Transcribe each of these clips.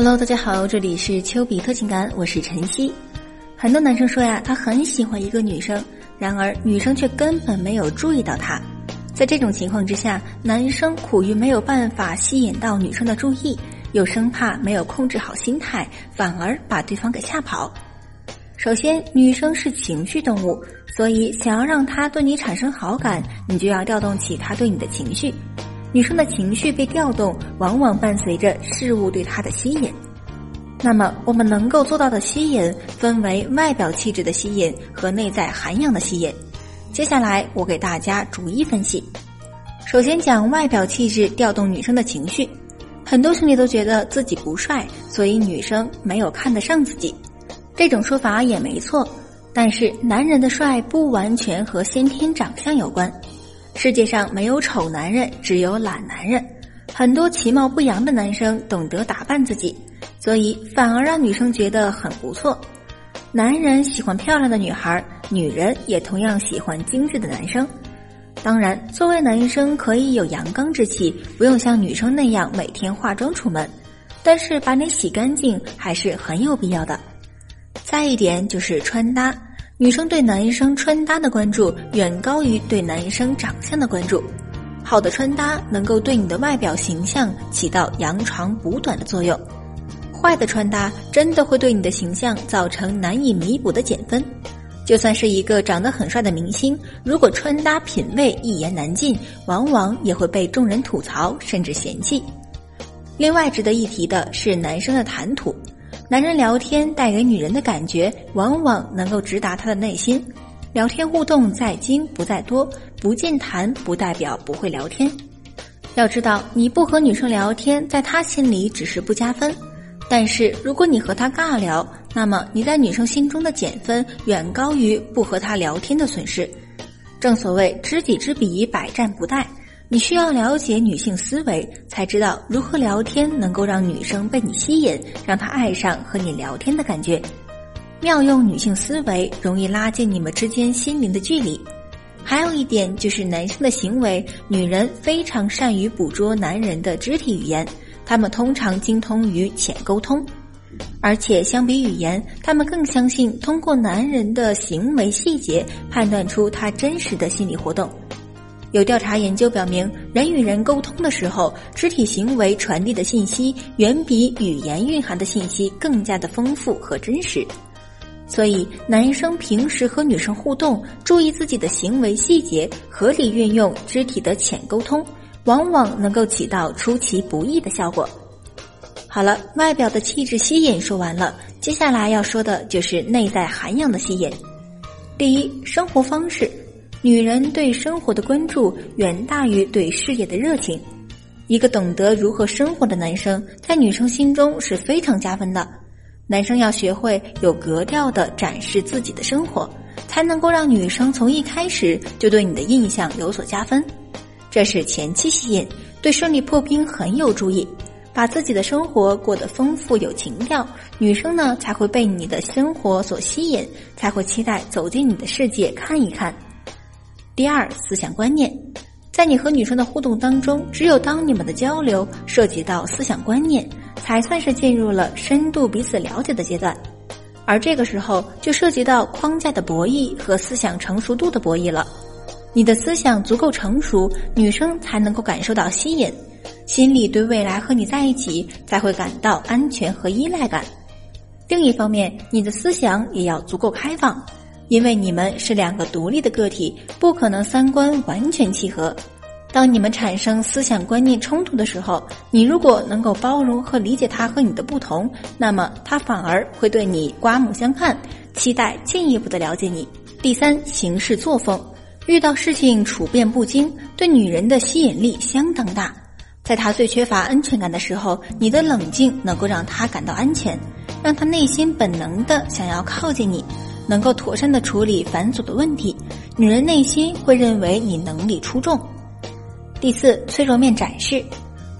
Hello，大家好，这里是丘比特情感，我是晨曦。很多男生说呀，他很喜欢一个女生，然而女生却根本没有注意到他。在这种情况之下，男生苦于没有办法吸引到女生的注意，又生怕没有控制好心态，反而把对方给吓跑。首先，女生是情绪动物，所以想要让她对你产生好感，你就要调动起她对你的情绪。女生的情绪被调动，往往伴随着事物对她的吸引。那么，我们能够做到的吸引，分为外表气质的吸引和内在涵养的吸引。接下来，我给大家逐一分析。首先讲外表气质调动女生的情绪。很多兄弟都觉得自己不帅，所以女生没有看得上自己。这种说法也没错，但是男人的帅不完全和先天长相有关。世界上没有丑男人，只有懒男人。很多其貌不扬的男生懂得打扮自己，所以反而让女生觉得很不错。男人喜欢漂亮的女孩，女人也同样喜欢精致的男生。当然，作为男生可以有阳刚之气，不用像女生那样每天化妆出门，但是把你洗干净还是很有必要的。再一点就是穿搭。女生对男生穿搭的关注远高于对男生长相的关注，好的穿搭能够对你的外表形象起到扬长补短的作用，坏的穿搭真的会对你的形象造成难以弥补的减分。就算是一个长得很帅的明星，如果穿搭品味一言难尽，往往也会被众人吐槽甚至嫌弃。另外值得一提的是男生的谈吐。男人聊天带给女人的感觉，往往能够直达她的内心。聊天互动在精不在多，不健谈不代表不会聊天。要知道，你不和女生聊天，在她心里只是不加分；但是如果你和她尬聊，那么你在女生心中的减分远高于不和她聊天的损失。正所谓知己知彼，百战不殆。你需要了解女性思维，才知道如何聊天能够让女生被你吸引，让她爱上和你聊天的感觉。妙用女性思维，容易拉近你们之间心灵的距离。还有一点就是男生的行为，女人非常善于捕捉男人的肢体语言，他们通常精通于浅沟通，而且相比语言，他们更相信通过男人的行为细节判断出他真实的心理活动。有调查研究表明，人与人沟通的时候，肢体行为传递的信息远比语言蕴含的信息更加的丰富和真实。所以，男生平时和女生互动，注意自己的行为细节，合理运用肢体的浅沟通，往往能够起到出其不意的效果。好了，外表的气质吸引说完了，接下来要说的就是内在涵养的吸引。第一，生活方式。女人对生活的关注远大于对事业的热情。一个懂得如何生活的男生，在女生心中是非常加分的。男生要学会有格调的展示自己的生活，才能够让女生从一开始就对你的印象有所加分。这是前期吸引，对顺利破冰很有助益。把自己的生活过得丰富有情调，女生呢才会被你的生活所吸引，才会期待走进你的世界看一看。第二，思想观念，在你和女生的互动当中，只有当你们的交流涉及到思想观念，才算是进入了深度彼此了解的阶段，而这个时候就涉及到框架的博弈和思想成熟度的博弈了。你的思想足够成熟，女生才能够感受到吸引，心里对未来和你在一起才会感到安全和依赖感。另一方面，你的思想也要足够开放。因为你们是两个独立的个体，不可能三观完全契合。当你们产生思想观念冲突的时候，你如果能够包容和理解他和你的不同，那么他反而会对你刮目相看，期待进一步的了解你。第三，行事作风，遇到事情处变不惊，对女人的吸引力相当大。在她最缺乏安全感的时候，你的冷静能够让她感到安全，让她内心本能的想要靠近你。能够妥善的处理繁琐的问题，女人内心会认为你能力出众。第四，脆弱面展示，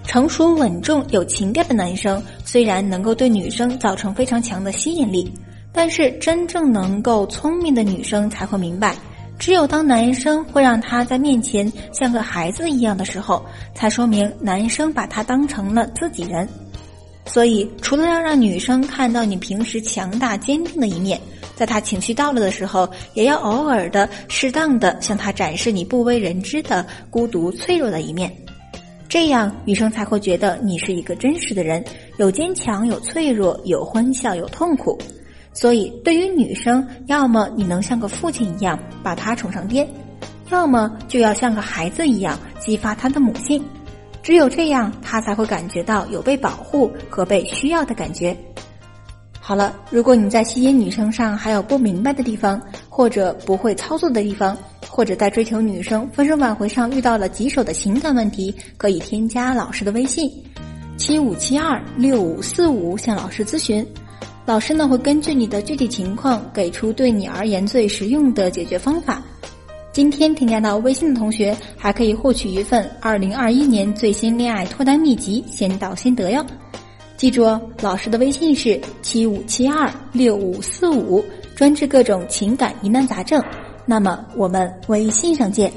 成熟稳重有情调的男生虽然能够对女生造成非常强的吸引力，但是真正能够聪明的女生才会明白，只有当男生会让她在面前像个孩子一样的时候，才说明男生把她当成了自己人。所以，除了要让女生看到你平时强大坚定的一面，在她情绪到了的时候，也要偶尔的、适当的向她展示你不为人知的孤独、脆弱的一面。这样，女生才会觉得你是一个真实的人，有坚强，有脆弱，有欢笑，有痛苦。所以，对于女生，要么你能像个父亲一样把她宠上天，要么就要像个孩子一样激发她的母性。只有这样，她才会感觉到有被保护和被需要的感觉。好了，如果你在吸引女生上还有不明白的地方，或者不会操作的地方，或者在追求女生、分手挽回上遇到了棘手的情感问题，可以添加老师的微信：七五七二六五四五，向老师咨询。老师呢会根据你的具体情况，给出对你而言最实用的解决方法。今天添加到微信的同学，还可以获取一份二零二一年最新恋爱脱单秘籍，先到先得哟。记住哦，老师的微信是七五七二六五四五，专治各种情感疑难杂症。那么我们微信上见。